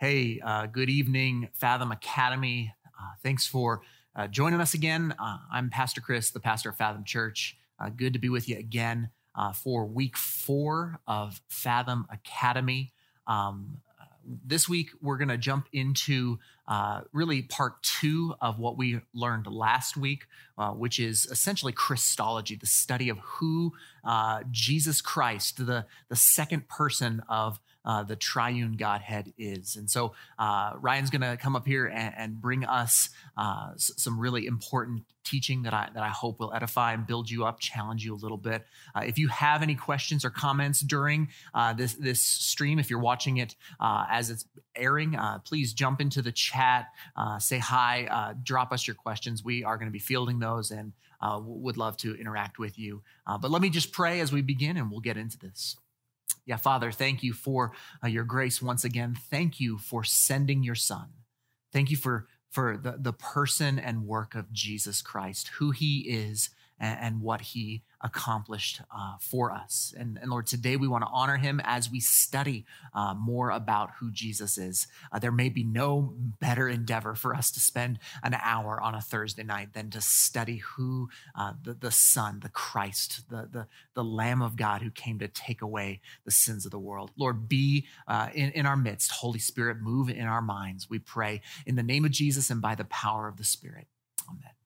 Hey, uh, good evening, Fathom Academy. Uh, thanks for uh, joining us again. Uh, I'm Pastor Chris, the pastor of Fathom Church. Uh, good to be with you again uh, for week four of Fathom Academy. Um, this week, we're going to jump into really part two of what we learned last week, which is essentially Christology, the study of who Jesus Christ, the, the second person of uh, the triune Godhead is. And so uh, Ryan's going to come up here and, and bring us uh, s- some really important teaching that I, that I hope will edify and build you up, challenge you a little bit. Uh, if you have any questions or comments during uh, this, this stream, if you're watching it as it's airing, please jump into the chat, say hi, drop us your questions. We are going to be fielding those and would love to interact with you. but let me just pray as we begin and we'll get into this. Yeah, Father, thank you for uh, your grace once again. Thank you for sending your son. Thank you for, for the, the person and work of Jesus Christ, who he is and, and what he accomplished uh, for us. And, and, Lord, today we want to honor him as we study uh, more about who Jesus is. Uh, there may be no better endeavor for us to spend an hour on a Thursday night than to study who uh, the, the Son, the Christ, the, the, the Lamb of God who came to take away the sins of the world. Lord, be uh, in, in our midst. Holy Spirit, move in our minds. We pray in the name of Jesus and by the power of the Spirit. Amen.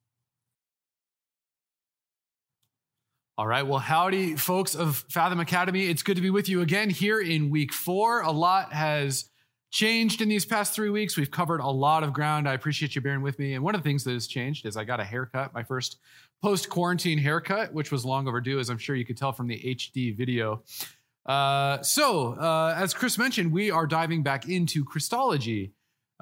All right. Well, howdy, folks of Fathom Academy. It's good to be with you again here in week four. A lot has changed in these past three weeks. We've covered a lot of ground. I appreciate you bearing with me. And one of the things that has changed is I got a haircut, my first post quarantine haircut, which was long overdue, as I'm sure you could tell from the HD video. Uh, so, uh, as Chris mentioned, we are diving back into Christology.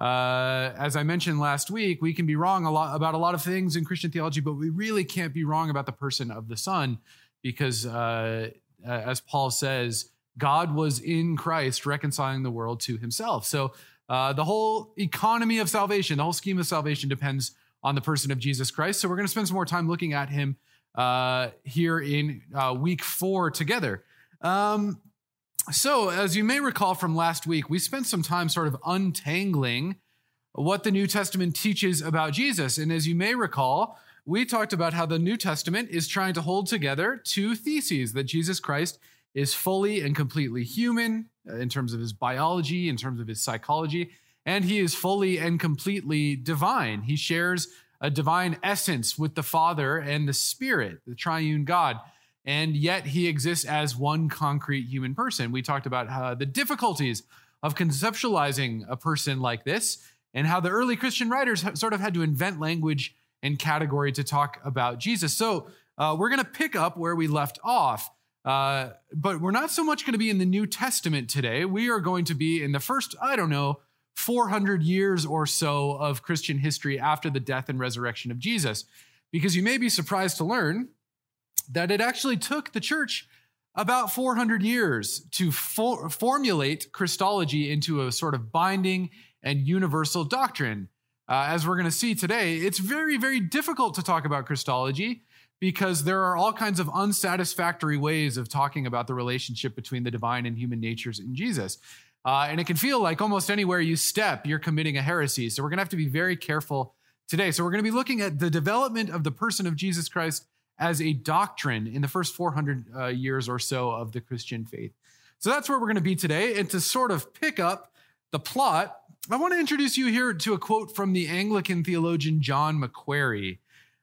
Uh, as I mentioned last week, we can be wrong a lot about a lot of things in Christian theology, but we really can't be wrong about the person of the Son, because uh, as Paul says, God was in Christ reconciling the world to Himself. So uh, the whole economy of salvation, the whole scheme of salvation, depends on the person of Jesus Christ. So we're going to spend some more time looking at Him uh, here in uh, week four together. Um, so, as you may recall from last week, we spent some time sort of untangling what the New Testament teaches about Jesus. And as you may recall, we talked about how the New Testament is trying to hold together two theses that Jesus Christ is fully and completely human uh, in terms of his biology, in terms of his psychology, and he is fully and completely divine. He shares a divine essence with the Father and the Spirit, the triune God and yet he exists as one concrete human person. We talked about how the difficulties of conceptualizing a person like this and how the early Christian writers sort of had to invent language and category to talk about Jesus. So uh, we're going to pick up where we left off. Uh, but we're not so much going to be in the New Testament today. We are going to be in the first, I don't know, 400 years or so of Christian history after the death and resurrection of Jesus. Because you may be surprised to learn that it actually took the church about 400 years to for- formulate Christology into a sort of binding and universal doctrine. Uh, as we're going to see today, it's very, very difficult to talk about Christology because there are all kinds of unsatisfactory ways of talking about the relationship between the divine and human natures in Jesus. Uh, and it can feel like almost anywhere you step, you're committing a heresy. So we're going to have to be very careful today. So we're going to be looking at the development of the person of Jesus Christ as a doctrine in the first 400 uh, years or so of the Christian faith. So that's where we're going to be today. And to sort of pick up the plot, I want to introduce you here to a quote from the Anglican theologian John Macquarrie,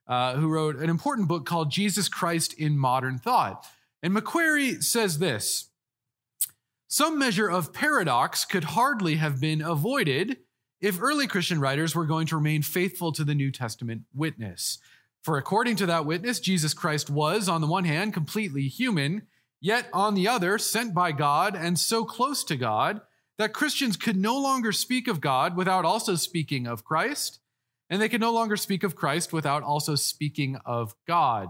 uh, who wrote an important book called Jesus Christ in Modern Thought. And Macquarrie says this Some measure of paradox could hardly have been avoided if early Christian writers were going to remain faithful to the New Testament witness. For according to that witness, Jesus Christ was, on the one hand, completely human, yet on the other, sent by God and so close to God that Christians could no longer speak of God without also speaking of Christ, and they could no longer speak of Christ without also speaking of God.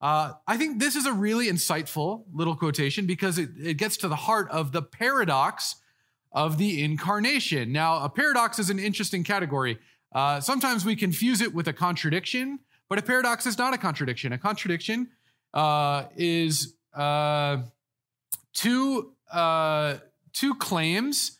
Uh, I think this is a really insightful little quotation because it, it gets to the heart of the paradox of the incarnation. Now, a paradox is an interesting category. Uh, sometimes we confuse it with a contradiction. But a paradox is not a contradiction. A contradiction uh, is uh, two uh, two claims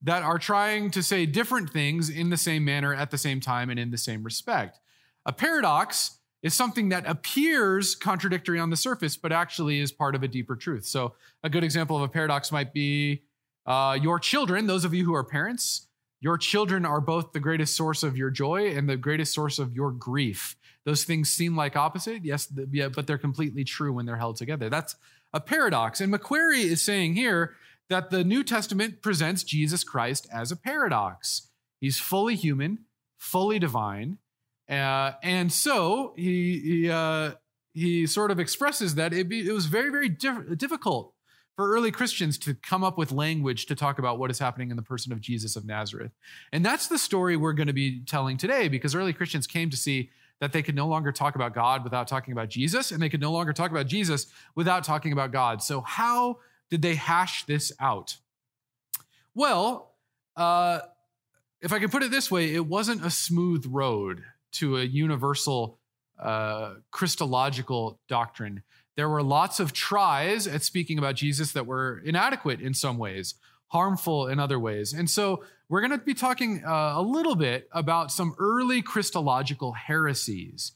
that are trying to say different things in the same manner at the same time and in the same respect. A paradox is something that appears contradictory on the surface, but actually is part of a deeper truth. So, a good example of a paradox might be uh, your children, those of you who are parents, your children are both the greatest source of your joy and the greatest source of your grief. Those things seem like opposite, yes, yeah, but they're completely true when they're held together. That's a paradox. And Macquarrie is saying here that the New Testament presents Jesus Christ as a paradox. He's fully human, fully divine, uh, and so he he, uh, he sort of expresses that it, be, it was very very diff- difficult for early Christians to come up with language to talk about what is happening in the person of Jesus of Nazareth. And that's the story we're going to be telling today because early Christians came to see that they could no longer talk about God without talking about Jesus, and they could no longer talk about Jesus without talking about God. So, how did they hash this out? Well, uh, if I can put it this way, it wasn't a smooth road to a universal uh, Christological doctrine. There were lots of tries at speaking about Jesus that were inadequate in some ways, harmful in other ways. And so we're going to be talking uh, a little bit about some early Christological heresies.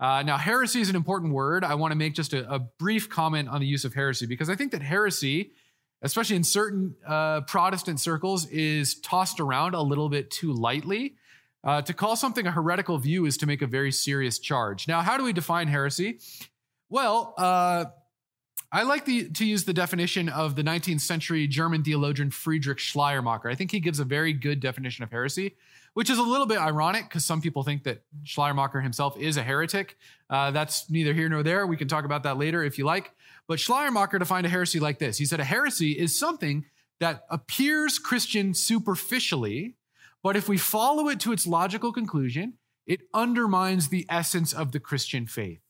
Uh, now, heresy is an important word. I want to make just a, a, brief comment on the use of heresy because I think that heresy, especially in certain uh, Protestant circles, is tossed around a little bit too lightly. Uh, to call something a heretical view is to make a very serious charge. Now, how do we define heresy? Well, uh, I like the, to use the definition of the 19th century German theologian Friedrich Schleiermacher. I think he gives a very good definition of heresy, which is a little bit ironic because some people think that Schleiermacher himself is a heretic. Uh, that's neither here nor there. We can talk about that later if you like. But Schleiermacher defined a heresy like this He said, A heresy is something that appears Christian superficially but if we follow it to its logical conclusion, it undermines the essence of the Christian faith.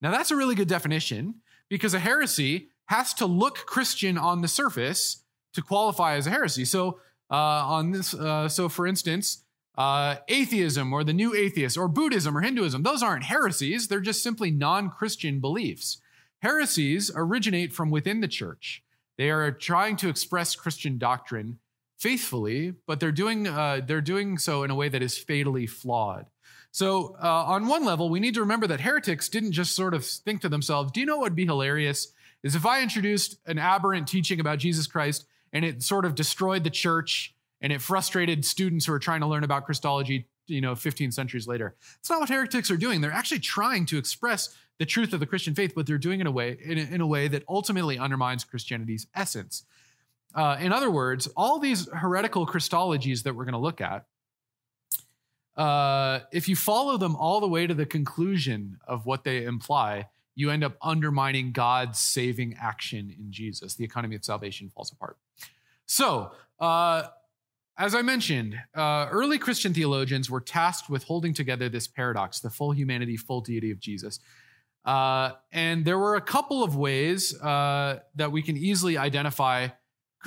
Now, that's a really good definition because a heresy has to look Christian on the surface to qualify as a heresy. So, uh, on this, uh, so for instance, uh, atheism or the new atheist or Buddhism or Hinduism, those aren't heresies. They're just simply non Christian beliefs. Heresies originate from within the church. They are trying to express Christian doctrine faithfully, but they're doing uh, they're doing so in a way that is fatally flawed. So, uh, on one level, we need to remember that heretics didn't just sort of think to themselves, "Do you know what would be hilarious? Is if I introduced an aberrant teaching about Jesus Christ and it sort of destroyed the church and it frustrated students who are trying to learn about Christology, you know, 15 centuries later." It's not what heretics are doing. They're actually trying to express the truth of the Christian faith, but they're doing it in a way in a, in a way that ultimately undermines Christianity's essence. Uh, in other words, all these heretical Christologies that we're going to look at, uh, if you follow them all the way to the conclusion of what they imply, you end up undermining God's saving action in Jesus. The economy of salvation falls apart. So, uh, as I mentioned, uh, early Christian theologians were tasked with holding together this paradox the full humanity, full deity of Jesus. Uh, and there were a couple of ways uh, that we can easily identify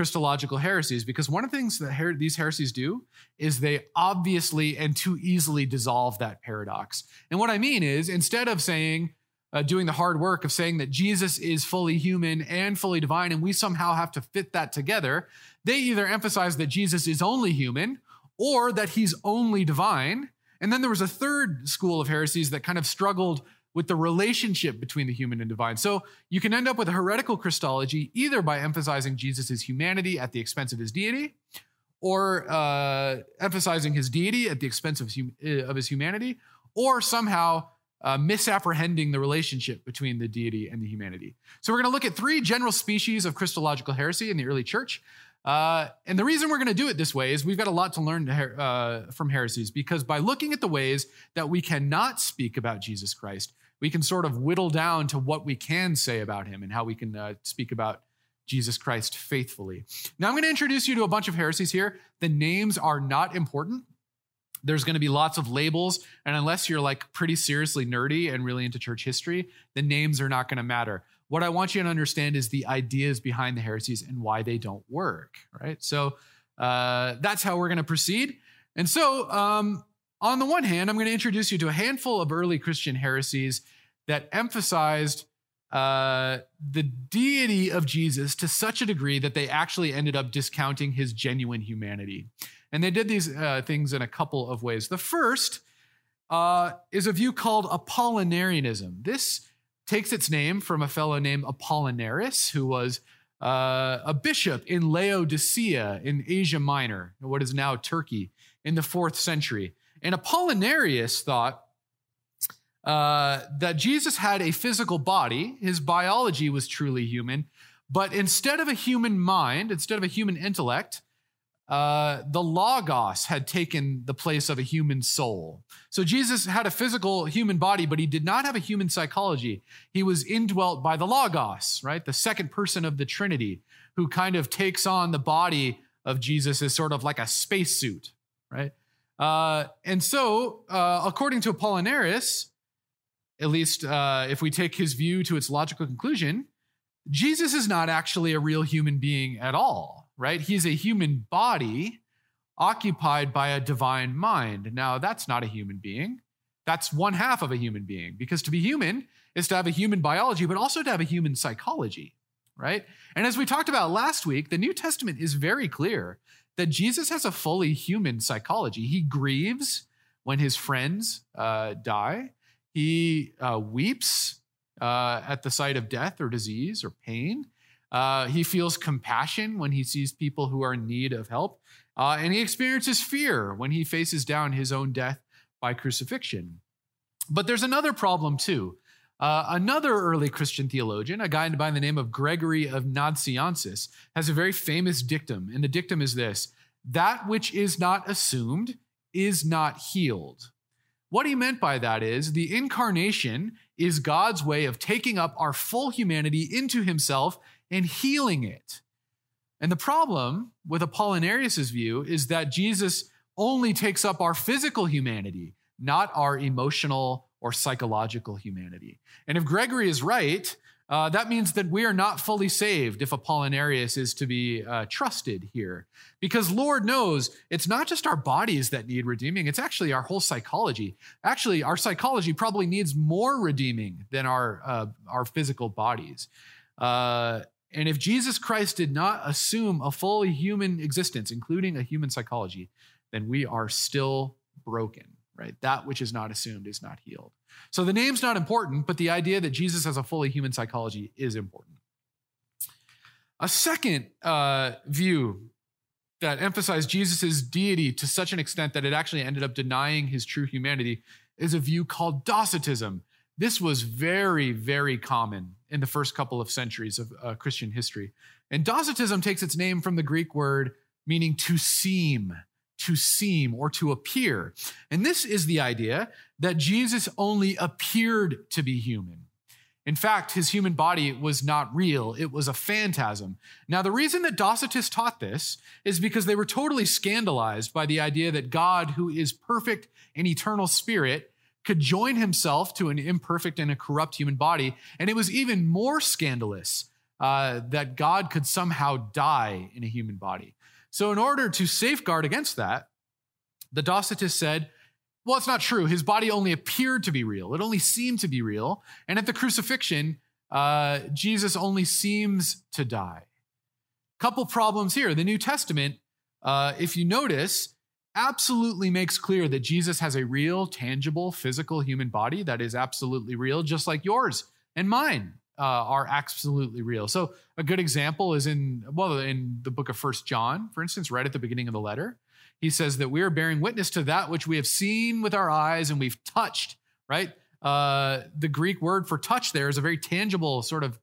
Christological heresies because one of the things that her- these heresies do is they obviously and too easily dissolve that paradox. And what I mean is instead of saying, uh, doing the hard work of saying that Jesus is fully human and fully divine, and we somehow have to fit that together, they either emphasize that Jesus is only human or that he's only divine. And then there was a third school of heresies that kind of struggled with the relationship between the human and divine. So you can end up with a heretical Christology either by emphasizing Jesus' humanity at the expense of his deity, or uh, emphasizing his deity at the expense of, hum- uh, of his humanity, or somehow uh, misapprehending the relationship between the deity and the humanity. So we're going to look at three general species of Christological heresy in the early church. Uh, and the reason we're going to do it this way is we've got a lot to learn to her- uh, from heresies because by looking at the ways that we cannot speak about Jesus Christ, we can sort of whittle down to what we can say about him and how we can uh, speak about Jesus Christ faithfully. Now, I'm going to introduce you to a bunch of heresies here. The names are not important. There's going to be lots of labels, and unless you're like pretty seriously nerdy and really into church history, the names are not going to matter. What I want you to understand is the ideas behind the heresies and why they don't work, right? So uh, that's how we're going to proceed. And so, um, on the one hand, I'm going to introduce you to a handful of early Christian heresies that emphasized uh, the deity of Jesus to such a degree that they actually ended up discounting his genuine humanity. And they did these uh, things in a couple of ways. The first uh, is a view called Apollinarianism. This takes its name from a fellow named Apollinaris, who was uh, a bishop in Laodicea in Asia Minor, what is now Turkey, in the fourth century. And Apollinarius thought uh, that Jesus had a physical body, his biology was truly human, but instead of a human mind, instead of a human intellect, uh, the Logos had taken the place of a human soul. So Jesus had a physical human body, but he did not have a human psychology. He was indwelt by the Logos, right? The second person of the Trinity, who kind of takes on the body of Jesus as sort of like a spacesuit, right? Uh, and so, uh, according to Apollinaris, at least uh, if we take his view to its logical conclusion, Jesus is not actually a real human being at all, right? He's a human body occupied by a divine mind. Now, that's not a human being. That's one half of a human being, because to be human is to have a human biology, but also to have a human psychology, right? And as we talked about last week, the New Testament is very clear that Jesus has a fully human psychology. He grieves when his friends uh, die, he uh, weeps uh, at the sight of death or disease or pain. Uh, he feels compassion when he sees people who are in need of help. Uh, and he experiences fear when he faces down his own death by crucifixion. But there's another problem too. Uh, another early Christian theologian, a guy by the name of Gregory of Nazianzus, has a very famous dictum. And the dictum is this that which is not assumed is not healed. What he meant by that is the incarnation is God's way of taking up our full humanity into himself and healing it. And the problem with Apollinarius' view is that Jesus only takes up our physical humanity, not our emotional or psychological humanity. And if Gregory is right, uh, that means that we are not fully saved if Apollinarius is to be uh, trusted here. Because Lord knows it's not just our bodies that need redeeming, it's actually our whole psychology. Actually, our psychology probably needs more redeeming than our, uh, our physical bodies. Uh, and if Jesus Christ did not assume a fully human existence, including a human psychology, then we are still broken right? That which is not assumed is not healed. So the name's not important, but the idea that Jesus has a fully human psychology is important. A second uh, view that emphasized Jesus' deity to such an extent that it actually ended up denying his true humanity is a view called Docetism. This was very, very common in the first couple of centuries of uh, Christian history. And Docetism takes its name from the Greek word meaning to seem to seem or to appear. And this is the idea that Jesus only appeared to be human. In fact, his human body was not real, it was a phantasm. Now, the reason that Docetists taught this is because they were totally scandalized by the idea that God, who is perfect and eternal spirit, could join himself to an imperfect and a corrupt human body. And it was even more scandalous uh, that God could somehow die in a human body. So, in order to safeguard against that, the Docetists said, well, it's not true. His body only appeared to be real, it only seemed to be real. And at the crucifixion, uh, Jesus only seems to die. Couple problems here. The New Testament, uh, if you notice, absolutely makes clear that Jesus has a real, tangible, physical human body that is absolutely real, just like yours and mine uh, are absolutely real. So a good example is in well in the book of First John, for instance, right at the beginning of the letter, he says that we are bearing witness to that which we have seen with our eyes and we've touched. Right, uh, the Greek word for touch there is a very tangible sort of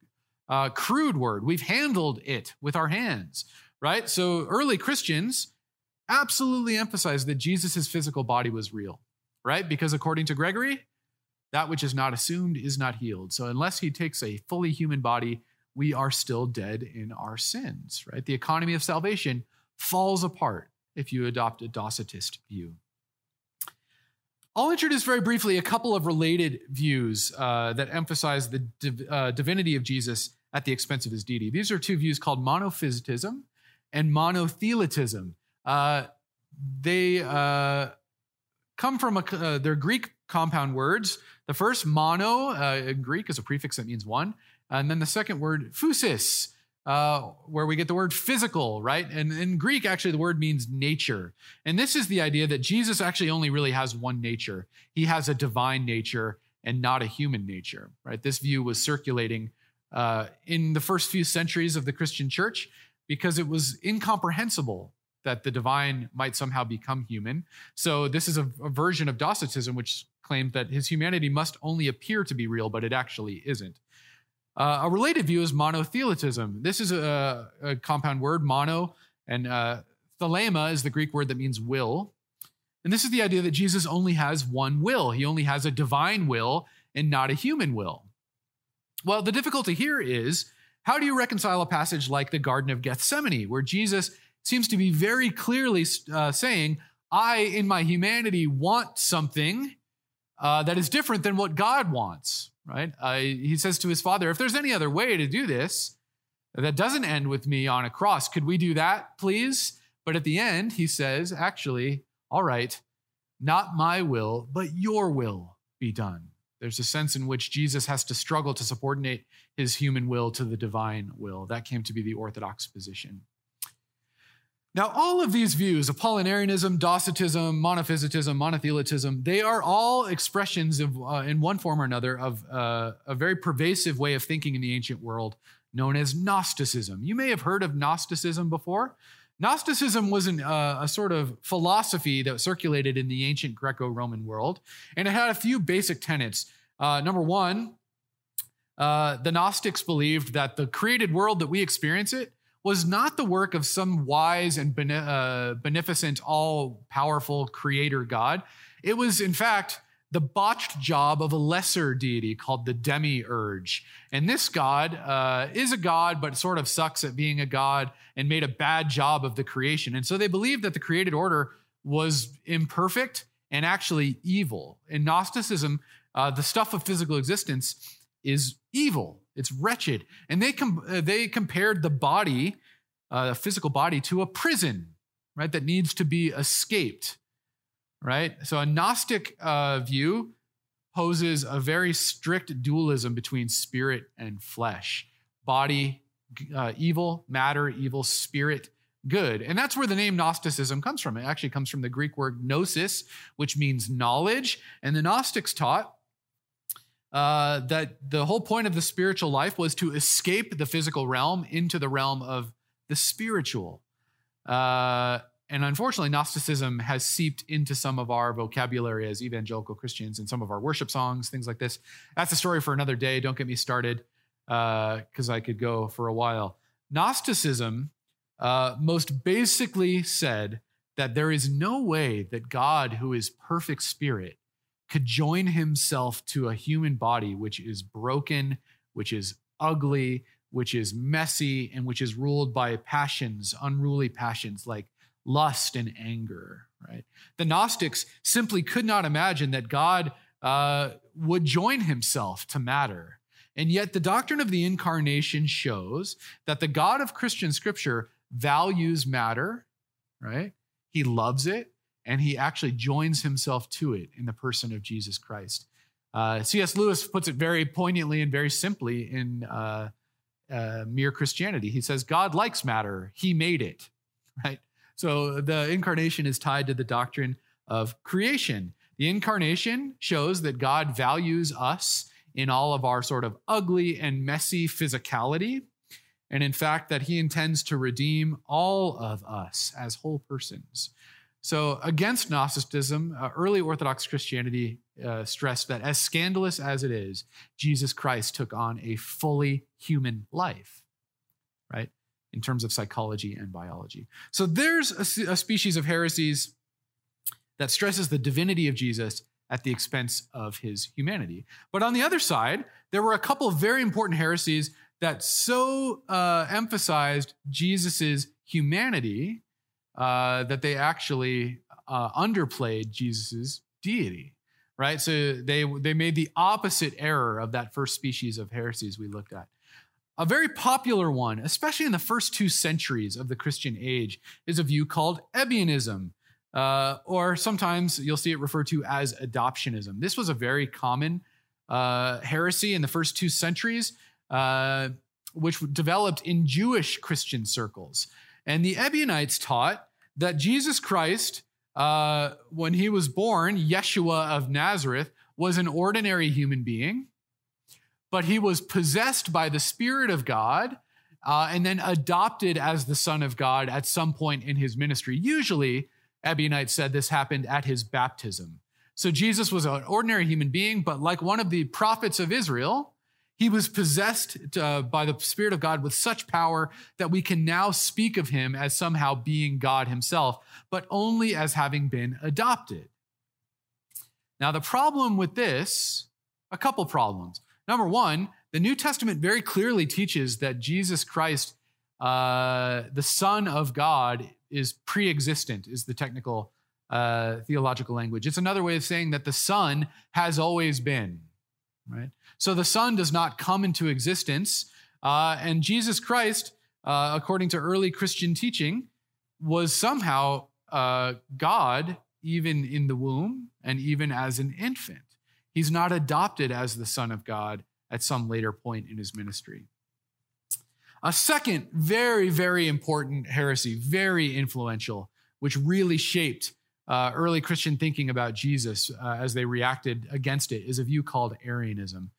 uh, crude word. We've handled it with our hands. Right, so early Christians absolutely emphasized that Jesus' physical body was real. Right, because according to Gregory, that which is not assumed is not healed. So unless he takes a fully human body, we are still dead in our sins, right? The economy of salvation falls apart if you adopt a Docetist view. I'll introduce very briefly a couple of related views uh, that emphasize the div- uh, divinity of Jesus at the expense of his deity. These are two views called monophysitism and monothelitism. Uh, they uh, come from a, uh, they're Greek compound words. The first, mono, uh, in Greek is a prefix that means one. And then the second word, physis, uh, where we get the word physical, right? And in Greek, actually, the word means nature. And this is the idea that Jesus actually only really has one nature. He has a divine nature and not a human nature, right? This view was circulating uh, in the first few centuries of the Christian church because it was incomprehensible that the divine might somehow become human. So this is a, a version of Docetism, which claimed that his humanity must only appear to be real, but it actually isn't. Uh, a related view is monothelitism. This is a, a compound word, mono, and uh, thelema is the Greek word that means will. And this is the idea that Jesus only has one will. He only has a divine will and not a human will. Well, the difficulty here is how do you reconcile a passage like the Garden of Gethsemane, where Jesus seems to be very clearly uh, saying, I, in my humanity, want something uh, that is different than what God wants, right? Uh, he says to his father, If there's any other way to do this that doesn't end with me on a cross, could we do that, please? But at the end, he says, Actually, all right, not my will, but your will be done. There's a sense in which Jesus has to struggle to subordinate his human will to the divine will. That came to be the Orthodox position. Now, all of these views, Apollinarianism, Docetism, Monophysitism, Monothelitism, they are all expressions of, uh, in one form or another, of uh, a very pervasive way of thinking in the ancient world known as Gnosticism. You may have heard of Gnosticism before. Gnosticism was an, uh, a sort of philosophy that circulated in the ancient Greco Roman world, and it had a few basic tenets. Uh, number one, uh, the Gnostics believed that the created world that we experience it was not the work of some wise and uh, beneficent, all powerful creator God. It was, in fact, the botched job of a lesser deity called the demiurge. And this god uh, is a god, but sort of sucks at being a god and made a bad job of the creation. And so they believed that the created order was imperfect and actually evil. In Gnosticism, uh, the stuff of physical existence is evil. It's wretched. And they, com- uh, they compared the body, uh, physical body, to a prison, right, that needs to be escaped, right? So a Gnostic uh, view poses a very strict dualism between spirit and flesh body, uh, evil, matter, evil, spirit, good. And that's where the name Gnosticism comes from. It actually comes from the Greek word gnosis, which means knowledge. And the Gnostics taught uh, that the whole point of the spiritual life was to escape the physical realm into the realm of the spiritual. Uh, and unfortunately, Gnosticism has seeped into some of our vocabulary as evangelical Christians and some of our worship songs, things like this. That's a story for another day. Don't get me started because uh, I could go for a while. Gnosticism uh, most basically said that there is no way that God, who is perfect spirit, could join himself to a human body which is broken, which is ugly, which is messy, and which is ruled by passions, unruly passions like lust and anger, right? The Gnostics simply could not imagine that God uh, would join himself to matter. And yet, the doctrine of the incarnation shows that the God of Christian scripture values matter, right? He loves it and he actually joins himself to it in the person of Jesus Christ. Uh, C.S. Lewis puts it very poignantly and very simply in uh, uh, Mere Christianity. He says, God likes matter, he made it, right? So the incarnation is tied to the doctrine of creation. The incarnation shows that God values us in all of our sort of ugly and messy physicality. And in fact, that he intends to redeem all of us as whole persons. So, against Gnosticism, uh, early Orthodox Christianity uh, stressed that as scandalous as it is, Jesus Christ took on a fully human life, right? In terms of psychology and biology. So, there's a, a species of heresies that stresses the divinity of Jesus at the expense of his humanity. But on the other side, there were a couple of very important heresies that so uh, emphasized Jesus's humanity uh, that they actually uh, underplayed Jesus's deity, right? So they they made the opposite error of that first species of heresies we looked at. A very popular one, especially in the first two centuries of the Christian age, is a view called Ebionism. Uh, or sometimes you'll see it referred to as adoptionism. This was a very common uh, heresy in the first two centuries, uh, which developed in Jewish Christian circles. And the Ebionites taught that Jesus Christ, uh, when he was born, Yeshua of Nazareth, was an ordinary human being, but he was possessed by the Spirit of God. Uh, and then adopted as the Son of God at some point in his ministry, usually Ebionites said this happened at his baptism. So Jesus was an ordinary human being, but like one of the prophets of Israel, he was possessed uh, by the Spirit of God with such power that we can now speak of him as somehow being God himself, but only as having been adopted. Now, the problem with this, a couple problems. Number one, the New Testament very clearly teaches that Jesus Christ, uh, the Son of God, is pre-existent is the technical uh, theological language. It's another way of saying that the Son has always been, right? So the Son does not come into existence, uh, and Jesus Christ, uh, according to early Christian teaching, was somehow uh, God even in the womb and even as an infant. He's not adopted as the Son of God at some later point in his ministry. A second very, very important heresy, very influential, which really shaped uh, early Christian thinking about Jesus uh, as they reacted against it, is a view called Arianism.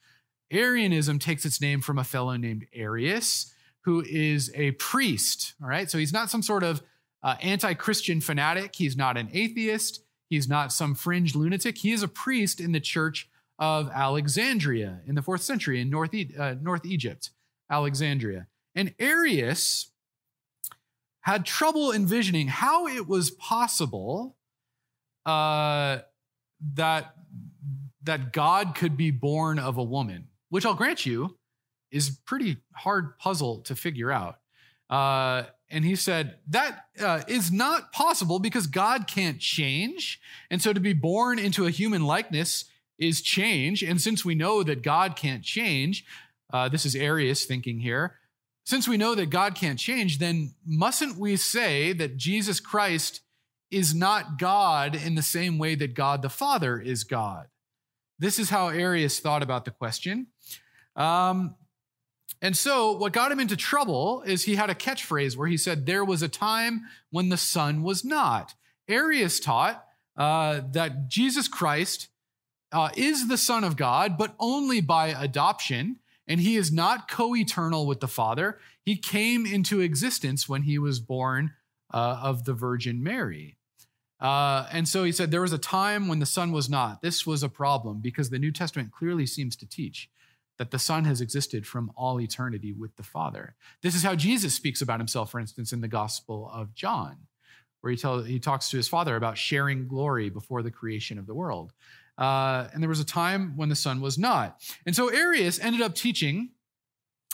Arianism takes its name from a fellow named Arius, who is a priest. All right, so he's not some sort of uh, anti Christian fanatic, he's not an atheist, he's not some fringe lunatic. He is a priest in the church of Alexandria in the fourth century in North, e- uh, North Egypt, Alexandria. And Arius had trouble envisioning how it was possible uh, that, that God could be born of a woman, which I'll grant you is pretty hard puzzle to figure out. Uh, and he said that uh, is not possible because God can't change, and so to be born into a human likeness is change. And since we know that God can't change, uh, this is Arius thinking here. Since we know that God can't change, then mustn't we say that Jesus Christ is not God in the same way that God the Father is God? This is how Arius thought about the question. Um, and so, what got him into trouble is he had a catchphrase where he said, There was a time when the Son was not. Arius taught uh, that Jesus Christ uh, is the Son of God, but only by adoption and he is not co eternal with the Father. He came into existence when he was born uh, of the Virgin Mary. Uh, and so he said there was a time when the Son was not. This was a problem because the New Testament clearly seems to teach that the Son has existed from all eternity with the Father. This is how Jesus speaks about himself, for instance, in the Gospel of John, where he, tell, he talks to his Father about sharing glory before the creation of the world. Uh, and there was a time when the Son was not. And so Arius ended up teaching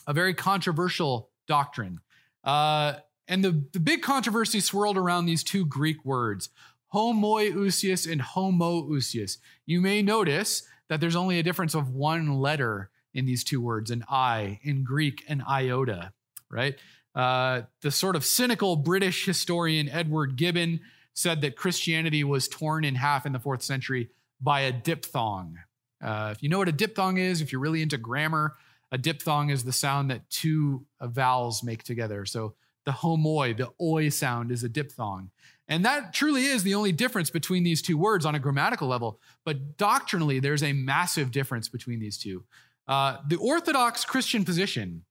a very controversial doctrine. Uh, and the, the big controversy swirled around these two Greek words, homoousios and homoiousios. You may notice that there's only a difference of one letter in these two words, an I in Greek, an iota, right? Uh, the sort of cynical British historian Edward Gibbon said that Christianity was torn in half in the fourth century by a diphthong. Uh, if you know what a diphthong is, if you're really into grammar, a diphthong is the sound that two vowels make together. So the homoi, the oi sound is a diphthong. And that truly is the only difference between these two words on a grammatical level. But doctrinally, there's a massive difference between these two. Uh, the Orthodox Christian position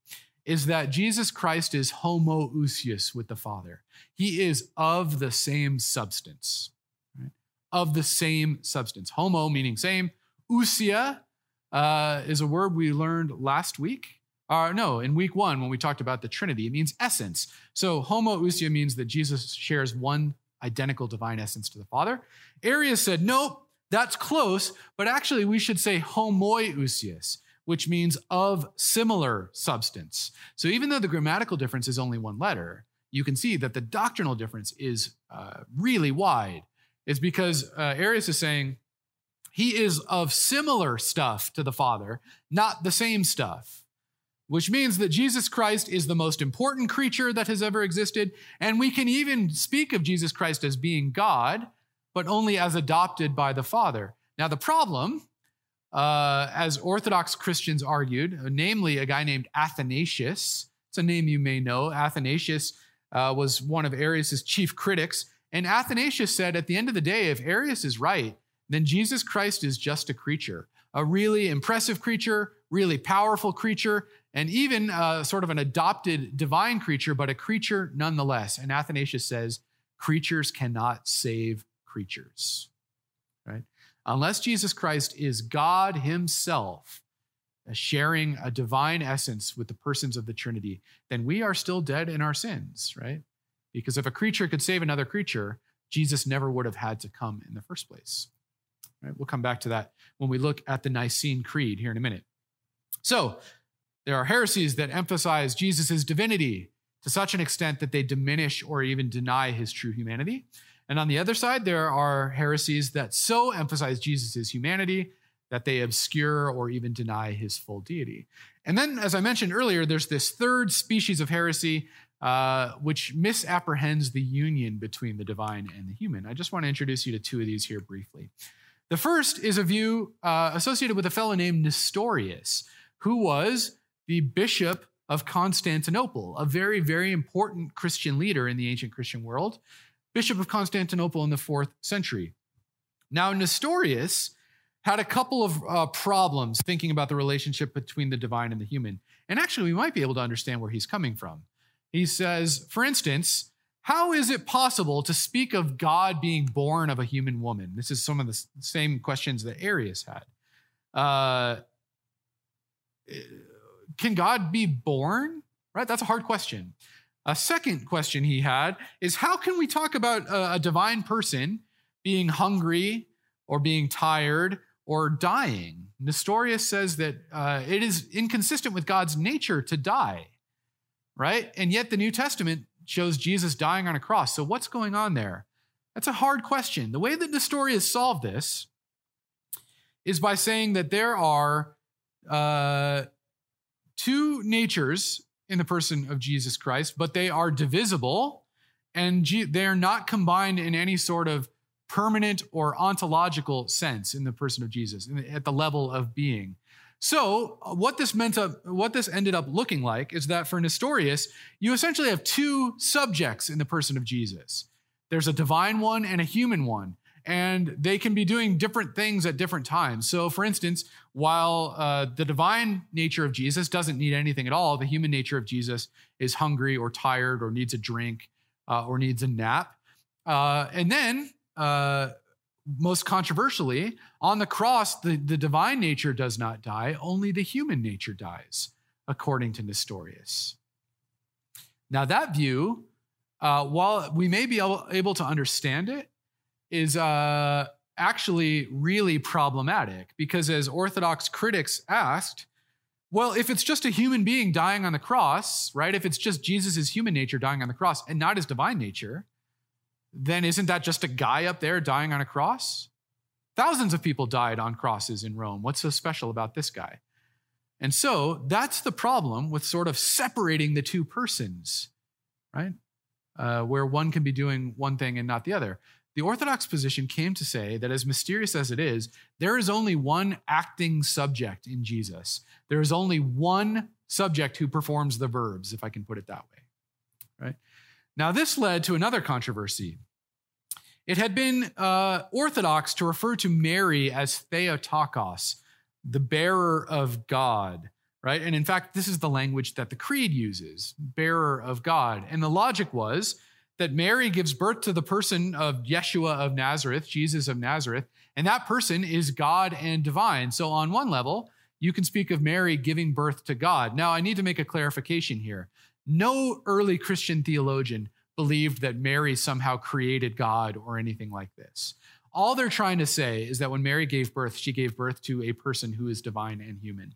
is that Jesus Christ is homoousios with the Father. He is of the same substance of the same substance. Homo meaning same. Ousia uh, is a word we learned last week. Uh, no, in week one when we talked about the Trinity, it means essence. So homoousia means that Jesus shares one identical divine essence to the Father. Arius said, nope, that's close, but actually we should say homoiousios, which means of similar substance. So even though the grammatical difference is only one letter, you can see that the doctrinal difference is uh, really wide is because uh, Arius is saying he is of similar stuff to the Father, not the same stuff, which means that Jesus Christ is the most important creature that has ever existed. And we can even speak of Jesus Christ as being God but only as adopted by the Father. Now, the problem, uh, as Orthodox Christians argued, namely a guy named Athanasius, it's a name you may know. Athanasius uh, was one of Arius's chief critics. And Athanasius said, at the end of the day, if Arius is right, then Jesus Christ is just a creature, a really impressive creature, really powerful creature, and even uh, sort of an adopted divine creature, but a creature nonetheless. And Athanasius says, creatures cannot save creatures, right? Unless Jesus Christ is God himself, uh, sharing a divine essence with the persons of the Trinity, then we are still dead in our sins, right? Because if a creature could save another creature, Jesus never would have had to come in the first place. Right? We'll come back to that when we look at the Nicene Creed here in a minute. So, there are heresies that emphasize Jesus' divinity to such an extent that they diminish or even deny his true humanity. And on the other side, there are heresies that so emphasize Jesus' humanity that they obscure or even deny his full deity. And then, as I mentioned earlier, there's this third species of heresy uh, which misapprehends the union between the divine and the human. I just want to introduce you to two of these here briefly. The first is a view uh, associated with a fellow named Nestorius, who was the bishop of Constantinople, a very, very important Christian leader in the ancient Christian world, bishop of Constantinople in the fourth century. Now, Nestorius had a couple of uh, problems thinking about the relationship between the divine and the human. And actually, we might be able to understand where he's coming from. He says, for instance, how is it possible to speak of God being born of a human woman? This is some of the same questions that Arius had. Uh, can God be born? Right? That's a hard question. A second question he had is how can we talk about a, a divine person being hungry or being tired or dying? Nestorius says that uh, it is inconsistent with God's nature to die, right? And yet the New Testament shows Jesus dying on a cross. So what's going on there? That's a hard question. The way that Nestorius solved this is by saying that there are uh, two natures in the person of Jesus Christ, but they are divisible and they are not combined in any sort of permanent or ontological sense in the person of Jesus at the level of being. So, uh, what this meant up, what this ended up looking like is that for Nestorius, you essentially have two subjects in the person of Jesus. There's a divine one and a human one and they can be doing different things at different times. So, for instance, while uh, the divine nature of Jesus doesn't need anything at all, the human nature of Jesus is hungry or tired or needs a drink uh, or needs a nap. Uh, and then, uh, most controversially, on the cross, the, the divine nature does not die, only the human nature dies, according to Nestorius. Now, that view, uh, while we may be able to understand it, is uh, actually really problematic because, as Orthodox critics asked, well, if it's just a human being dying on the cross, right? If it's just Jesus' human nature dying on the cross and not his divine nature, then isn't that just a guy up there dying on a cross? Thousands of people died on crosses in Rome. What's so special about this guy? And so that's the problem with sort of separating the two persons, right? Uh, where one can be doing one thing and not the other. The Orthodox position came to say that, as mysterious as it is, there is only one acting subject in Jesus. There is only one subject who performs the verbs, if I can put it that way. Right? Now, this led to another controversy. It had been uh, orthodox to refer to Mary as Theotokos, the bearer of God, right? And in fact, this is the language that the creed uses, bearer of God. And the logic was that Mary gives birth to the person of Yeshua of Nazareth, Jesus of Nazareth, and that person is God and divine. So, on one level, you can speak of Mary giving birth to God. Now, I need to make a clarification here. No early Christian theologian believed that Mary somehow created God or anything like this. All they're trying to say is that when Mary gave birth, she gave birth to a person who is divine and human.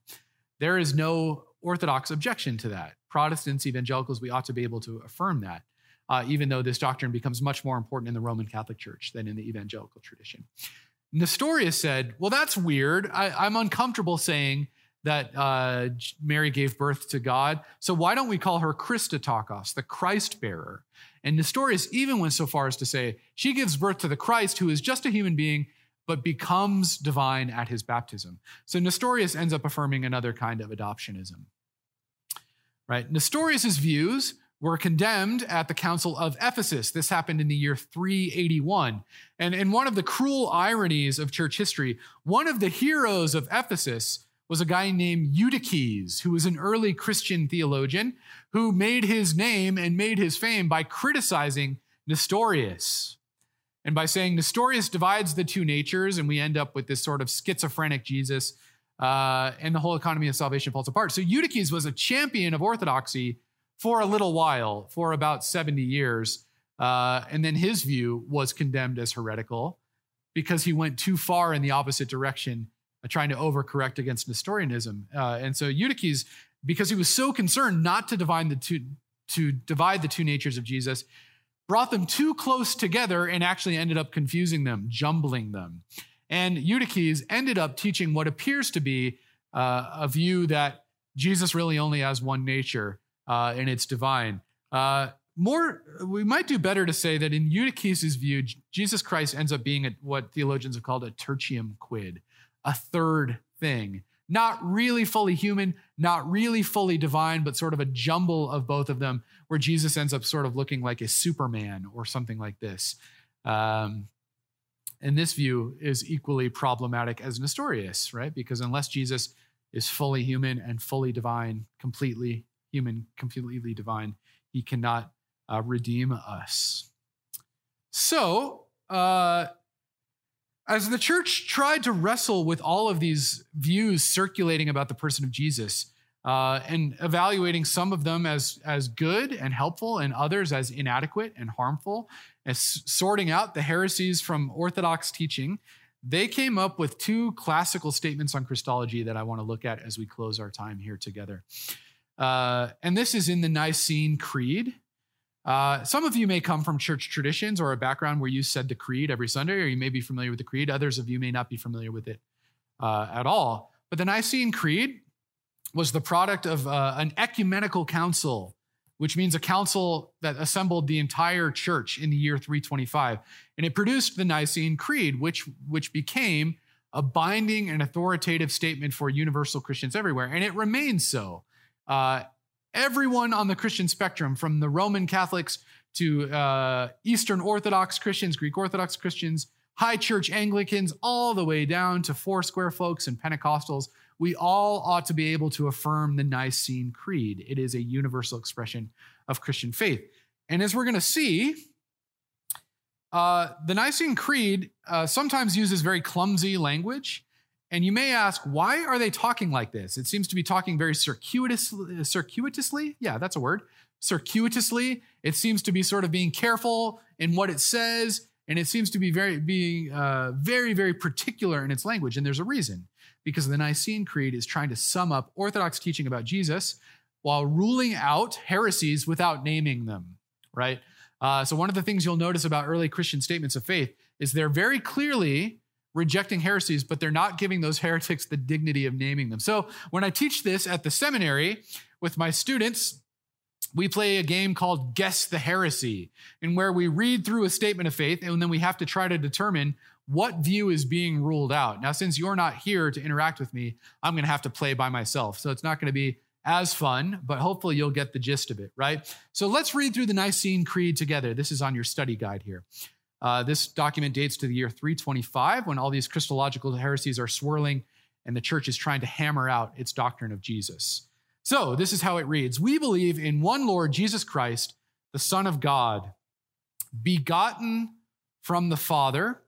There is no orthodox objection to that. Protestants, evangelicals, we ought to be able to affirm that uh, even though this doctrine becomes much more important in the Roman Catholic Church than in the evangelical tradition. Nestorius said, Well, that's weird. I, I'm uncomfortable saying that uh, Mary gave birth to God. So why don't we call her Christotokos, the Christ bearer? And Nestorius even went so far as to say she gives birth to the Christ, who is just a human being, but becomes divine at his baptism. So Nestorius ends up affirming another kind of adoptionism. Right? Nestorius's views were condemned at the Council of Ephesus. This happened in the year 381. And in one of the cruel ironies of church history, one of the heroes of Ephesus was a guy named Eutyches, who was an early Christian theologian who made his name and made his fame by criticizing Nestorius. And by saying Nestorius divides the two natures, and we end up with this sort of schizophrenic Jesus, uh, and the whole economy of salvation falls apart. So Eutyches was a champion of orthodoxy for a little while, for about 70 years. Uh, and then his view was condemned as heretical because he went too far in the opposite direction, uh, trying to overcorrect against Nestorianism. Uh, and so Eutyches, because he was so concerned not to divide the two, to divide the two natures of Jesus, brought them too close together and actually ended up confusing them, jumbling them. And Eutyches ended up teaching what appears to be uh, a view that Jesus really only has one nature uh, and it's divine. Uh, more, we might do better to say that in Eutyches' view, Jesus Christ ends up being a, what theologians have called a tertium quid, a third thing. Not really fully human, not really fully divine, but sort of a jumble of both of them, where Jesus ends up sort of looking like a Superman or something like this. Um, and this view is equally problematic as Nestorius, right? Because unless Jesus is fully human and fully divine, completely human, completely divine, he cannot uh, redeem us. So, uh, as the church tried to wrestle with all of these views circulating about the person of Jesus uh, and evaluating some of them as, as good and helpful and others as inadequate and harmful, as sorting out the heresies from Orthodox teaching, they came up with two classical statements on Christology that I want to look at as we close our time here together. Uh, and this is in the Nicene Creed. Uh, some of you may come from church traditions or a background where you said the creed every Sunday, or you may be familiar with the creed. Others of you may not be familiar with it uh, at all. But the Nicene Creed was the product of uh, an ecumenical council, which means a council that assembled the entire church in the year 325. And it produced the Nicene Creed, which, which became a binding and authoritative statement for universal Christians everywhere. And it remains so. Uh, everyone on the Christian spectrum, from the Roman Catholics to uh, Eastern Orthodox Christians, Greek Orthodox Christians, High Church Anglicans, all the way down to Foursquare folks and Pentecostals, we all ought to be able to affirm the Nicene Creed. It is a universal expression of Christian faith. And as we're going to see, uh, the Nicene Creed uh, sometimes uses very clumsy language. And you may ask, why are they talking like this? It seems to be talking very circuitously. circuitously? Yeah, that's a word. Circuitously. It seems to be sort of being careful in what it says, and it seems to be very being uh, very very particular in its language. And there's a reason because the Nicene Creed is trying to sum up Orthodox teaching about Jesus while ruling out heresies without naming them. Right. Uh, so one of the things you'll notice about early Christian statements of faith is they're very clearly rejecting heresies, but they're not giving those heretics the dignity of naming them. So when I teach this at the seminary with my students, we play a game called Guess the Heresy, in where we read through a statement of faith and then we have to try to determine what view is being ruled out. Now, since you're not here to interact with me, I'm going to have to play by myself. So it's not going to be as fun, but hopefully you'll get the gist of it, right? So let's read through the Nicene Creed together. This is on your study guide here. Uh, this document dates to the year 325 when all these Christological heresies are swirling and the church is trying to hammer out its doctrine of Jesus. So, this is how it reads We believe in one Lord Jesus Christ, the Son of God, begotten from the Father,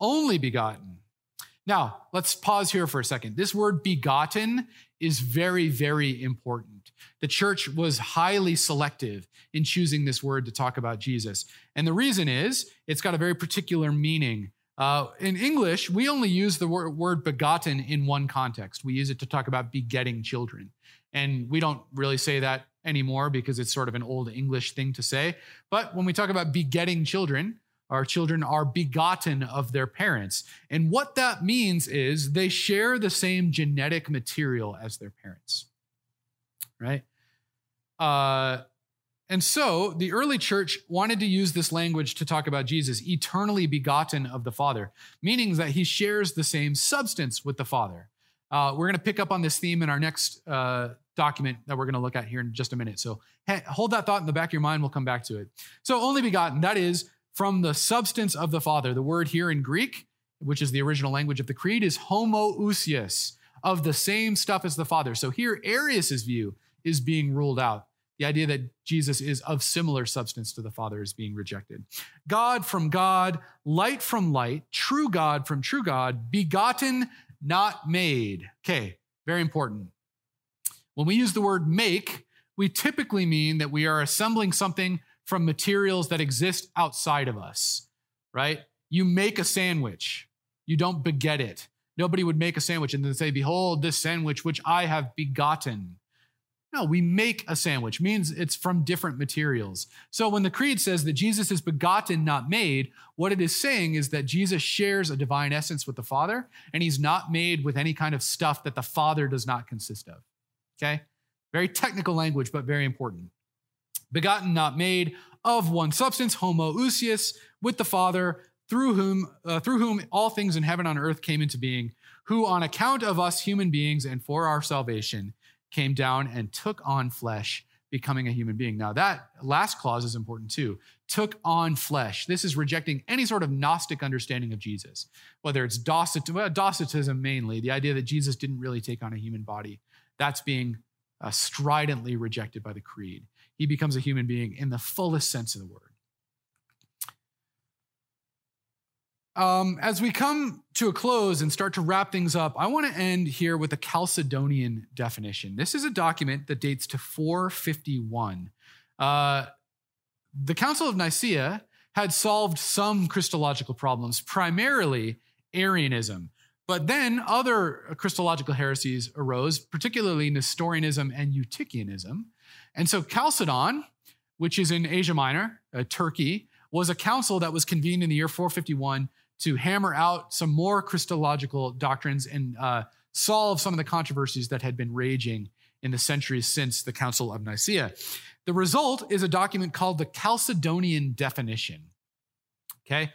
only begotten. Now, let's pause here for a second. This word begotten is very, very important. The church was highly selective in choosing this word to talk about Jesus. And the reason is it's got a very particular meaning. Uh, in English, we only use the word, word begotten in one context. We use it to talk about begetting children. And we don't really say that anymore because it's sort of an old English thing to say. But when we talk about begetting children, our children are begotten of their parents. And what that means is they share the same genetic material as their parents, right? Uh, and so the early church wanted to use this language to talk about Jesus, eternally begotten of the Father, meaning that he shares the same substance with the Father. Uh, we're going to pick up on this theme in our next uh, document that we're going to look at here in just a minute. So hold that thought in the back of your mind. We'll come back to it. So, only begotten, that is from the substance of the Father. The word here in Greek, which is the original language of the creed, is homoousios, of the same stuff as the Father. So, here, Arius's view is being ruled out. The idea that Jesus is of similar substance to the Father is being rejected. God from God, light from light, true God from true God, begotten, not made. Okay, very important. When we use the word make, we typically mean that we are assembling something from materials that exist outside of us, right? You make a sandwich, you don't beget it. Nobody would make a sandwich and then say, Behold, this sandwich which I have begotten. No, we make a sandwich, means it's from different materials. So when the creed says that Jesus is begotten, not made, what it is saying is that Jesus shares a divine essence with the Father, and he's not made with any kind of stuff that the Father does not consist of. Okay? Very technical language, but very important. Begotten, not made, of one substance, homoousios, with the Father, through whom, uh, through whom all things in heaven and on earth came into being, who on account of us human beings and for our salvation came down and took on flesh, becoming a human being. Now, that last clause is important too. Took on flesh. This is rejecting any sort of Gnostic understanding of Jesus, whether it's Docet- well, Docetism mainly, the idea that Jesus didn't really take on a human body. That's being uh, stridently rejected by the creed. He becomes a human being in the fullest sense of the word. Um, as we come to a close and start to wrap things up, I want to end here with a Chalcedonian definition. This is a document that dates to 451. Uh, the Council of Nicaea had solved some Christological problems, primarily Arianism. But then other Christological heresies arose, particularly Nestorianism and Eutychianism. And so Chalcedon, which is in Asia Minor, uh, Turkey, was a council that was convened in the year 451 to hammer out some more Christological doctrines and uh, solve some of the controversies that had been raging in the centuries since the Council of Nicaea. The result is a document called the Chalcedonian Definition. Okay.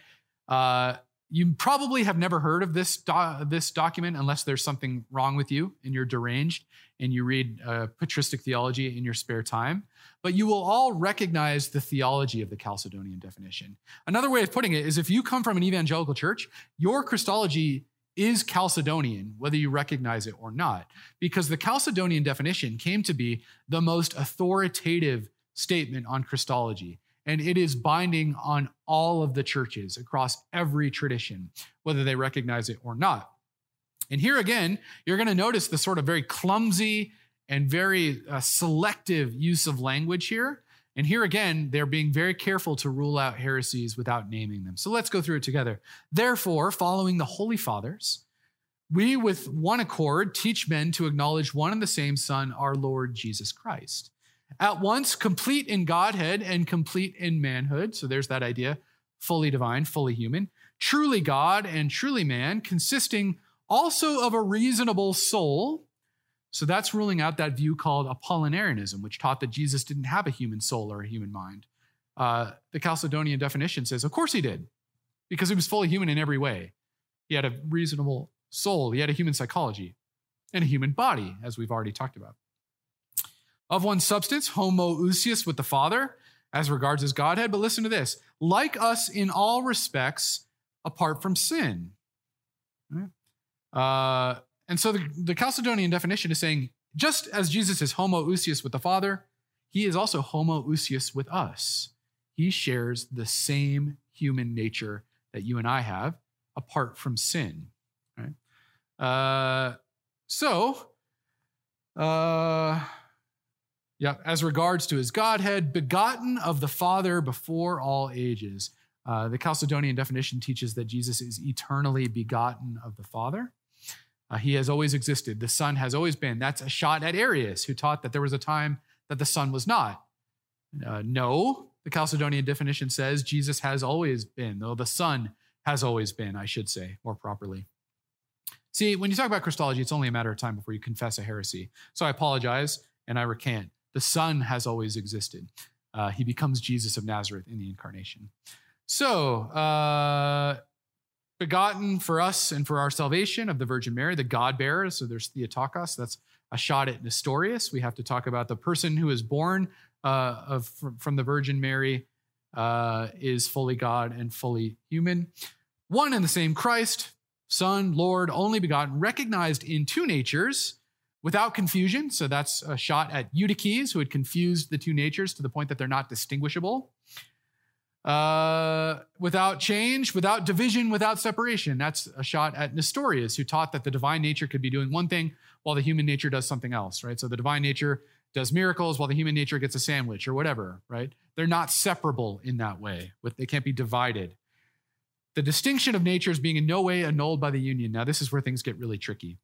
Uh, you probably have never heard of this, do- this document unless there's something wrong with you and you're deranged and you read uh, patristic theology in your spare time. But you will all recognize the theology of the Chalcedonian definition. Another way of putting it is if you come from an evangelical church, your Christology is Chalcedonian, whether you recognize it or not, because the Chalcedonian definition came to be the most authoritative statement on Christology and it is binding on all of the churches across every tradition, whether they recognize it or not. And here again, you're going to notice the sort of very clumsy and very uh, selective use of language here. And here again, they're being very careful to rule out heresies without naming them. So let's go through it together. Therefore, following the Holy Fathers, we with one accord teach men to acknowledge one and the same Son, our Lord Jesus Christ at once complete in Godhead and complete in manhood. So there's that idea fully divine, fully human, truly God and truly man, consisting also of a reasonable soul. So that's ruling out that view called Apollinarianism, which taught that Jesus didn't have a human soul or a human mind. Uh, the Chalcedonian definition says, of course he did, because he was fully human in every way. He had a reasonable soul, he had a human psychology, and a human body, as we've already talked about of one substance, homoousios with the Father, as regards his Godhead. But listen to this like us in all respects, apart from sin. Uh, and so the, the Chalcedonian definition is saying just as Jesus is homoousios with the Father, he is also homoousios with us. He shares the same human nature that you and I have apart from sin. Right? Uh, so, uh, yeah, as regards to his Godhead, begotten of the Father before all ages. Uh, the Chalcedonian definition teaches that Jesus is eternally begotten of the Father. Uh, he has always existed. The Son has always been. That's a shot at Arius, who taught that there was a time that the Son was not. Uh, no, the Chalcedonian definition says Jesus has always been, though the Son has always been, I should say, more properly. See, when you talk about Christology, it's only a matter of time before you confess a heresy. So I apologize and I recant. The Son has always existed. Uh, he becomes Jesus of Nazareth in the incarnation. So, uh, begotten for us and for our salvation of the Virgin Mary, the God bearer. So there's Theotokos. That's a shot at Nestorius. We have to talk about the person who is born uh, of, from the Virgin Mary uh, is fully God and fully human. One and the same Christ, Son, Lord, only begotten, recognized in two natures without confusion. So that's a shot at Eutyches, who had confused the two natures to the point that they're not distinguishable. Uh, without change, without division, without separation. That's a shot at Nestorius, who taught that the divine nature could be doing one thing while the human nature does something else, right? So the divine nature does miracles while the human nature gets a sandwich or whatever, right? They're not separable in that way. They can't be divided. The distinction of natures being in no way annulled by the union. Now, this is where things get really tricky.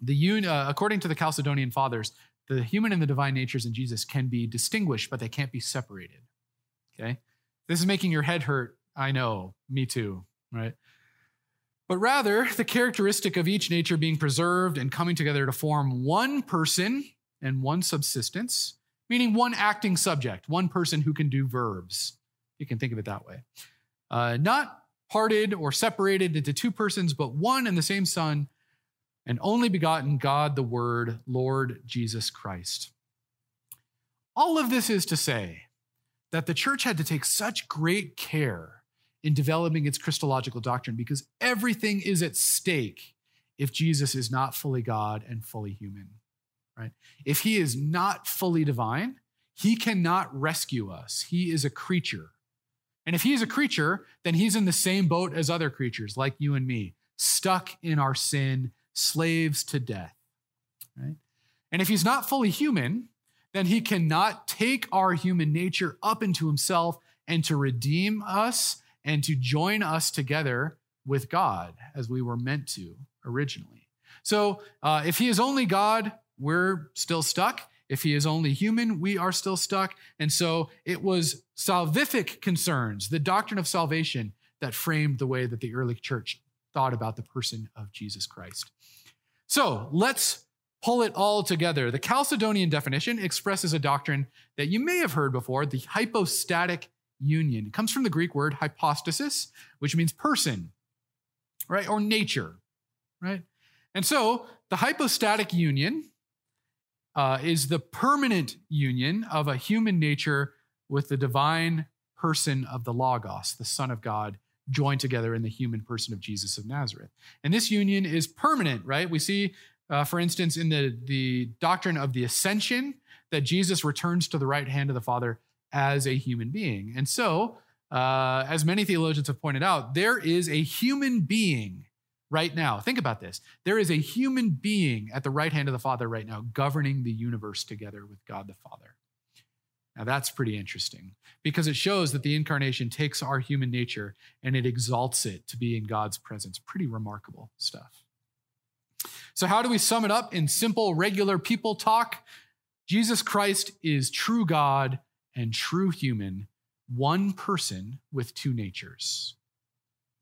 The un, uh, according to the Chalcedonian fathers, the human and the divine natures in Jesus can be distinguished, but they can't be separated. Okay, this is making your head hurt. I know, me too, right? But rather, the characteristic of each nature being preserved and coming together to form one person and one subsistence, meaning one acting subject, one person who can do verbs. You can think of it that way. Uh, not parted or separated into two persons, but one and the same Son, and only begotten God the Word, Lord Jesus Christ. All of this is to say that the church had to take such great care in developing its Christological doctrine because everything is at stake if Jesus is not fully God and fully human right? If he is not fully divine, he cannot rescue us. He is a creature. And if he is a creature, then he's in the same boat as other creatures like you and me, stuck in our sin, slaves to death, right? And if he's not fully human, then he cannot take our human nature up into himself and to redeem us and to join us together with God as we were meant to originally. So uh, if he is only God, we're still stuck. If he is only human, we are still stuck. And so it was salvific concerns, the doctrine of salvation, that framed the way that the early church thought about the person of Jesus Christ. So let's pull it all together. The Chalcedonian definition expresses a doctrine that you may have heard before the hypostatic union. It comes from the Greek word hypostasis, which means person, right? Or nature, right? And so the hypostatic union uh, is the permanent union of a human nature with the divine person of the Logos, the Son of God, joined together in the human person of Jesus of Nazareth. And this union is permanent, right? We see, uh, for instance, in the, the doctrine of the ascension, that Jesus returns to the right hand of the Father as a human being. And so, uh, as many theologians have pointed out, there is a human being right now. Think about this. There is a human being at the right hand of the Father right now, governing the universe together with God the Father. Now, that's pretty interesting because it shows that the incarnation takes our human nature and it exalts it to be in God's presence. Pretty remarkable stuff. So, how do we sum it up in simple, regular people talk? Jesus Christ is true God and true human, one person with two natures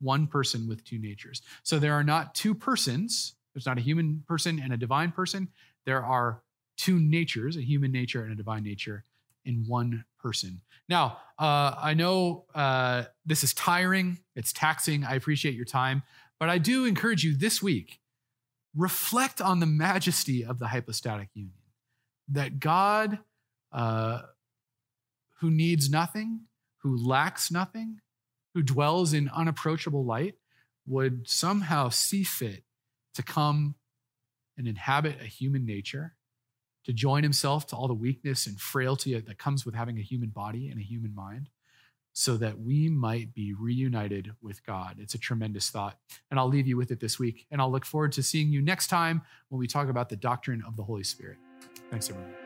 one person with two natures. So there are not two persons, there's not a human person and a divine person. There are two natures, a human nature and a divine nature in one person. Now, uh, I know uh, this is tiring, it's taxing. I appreciate your time, but I do encourage you this week reflect on the majesty of the hypostatic union. That God, uh, who needs nothing, who lacks nothing, who dwells in unapproachable light would somehow see fit to come and inhabit a human nature, to join himself to all the weakness and frailty that comes with having a human body and a human mind, so that we might be reunited with God. It's a tremendous thought. And I'll leave you with it this week. And I'll look forward to seeing you next time when we talk about the doctrine of the Holy Spirit. Thanks, everyone.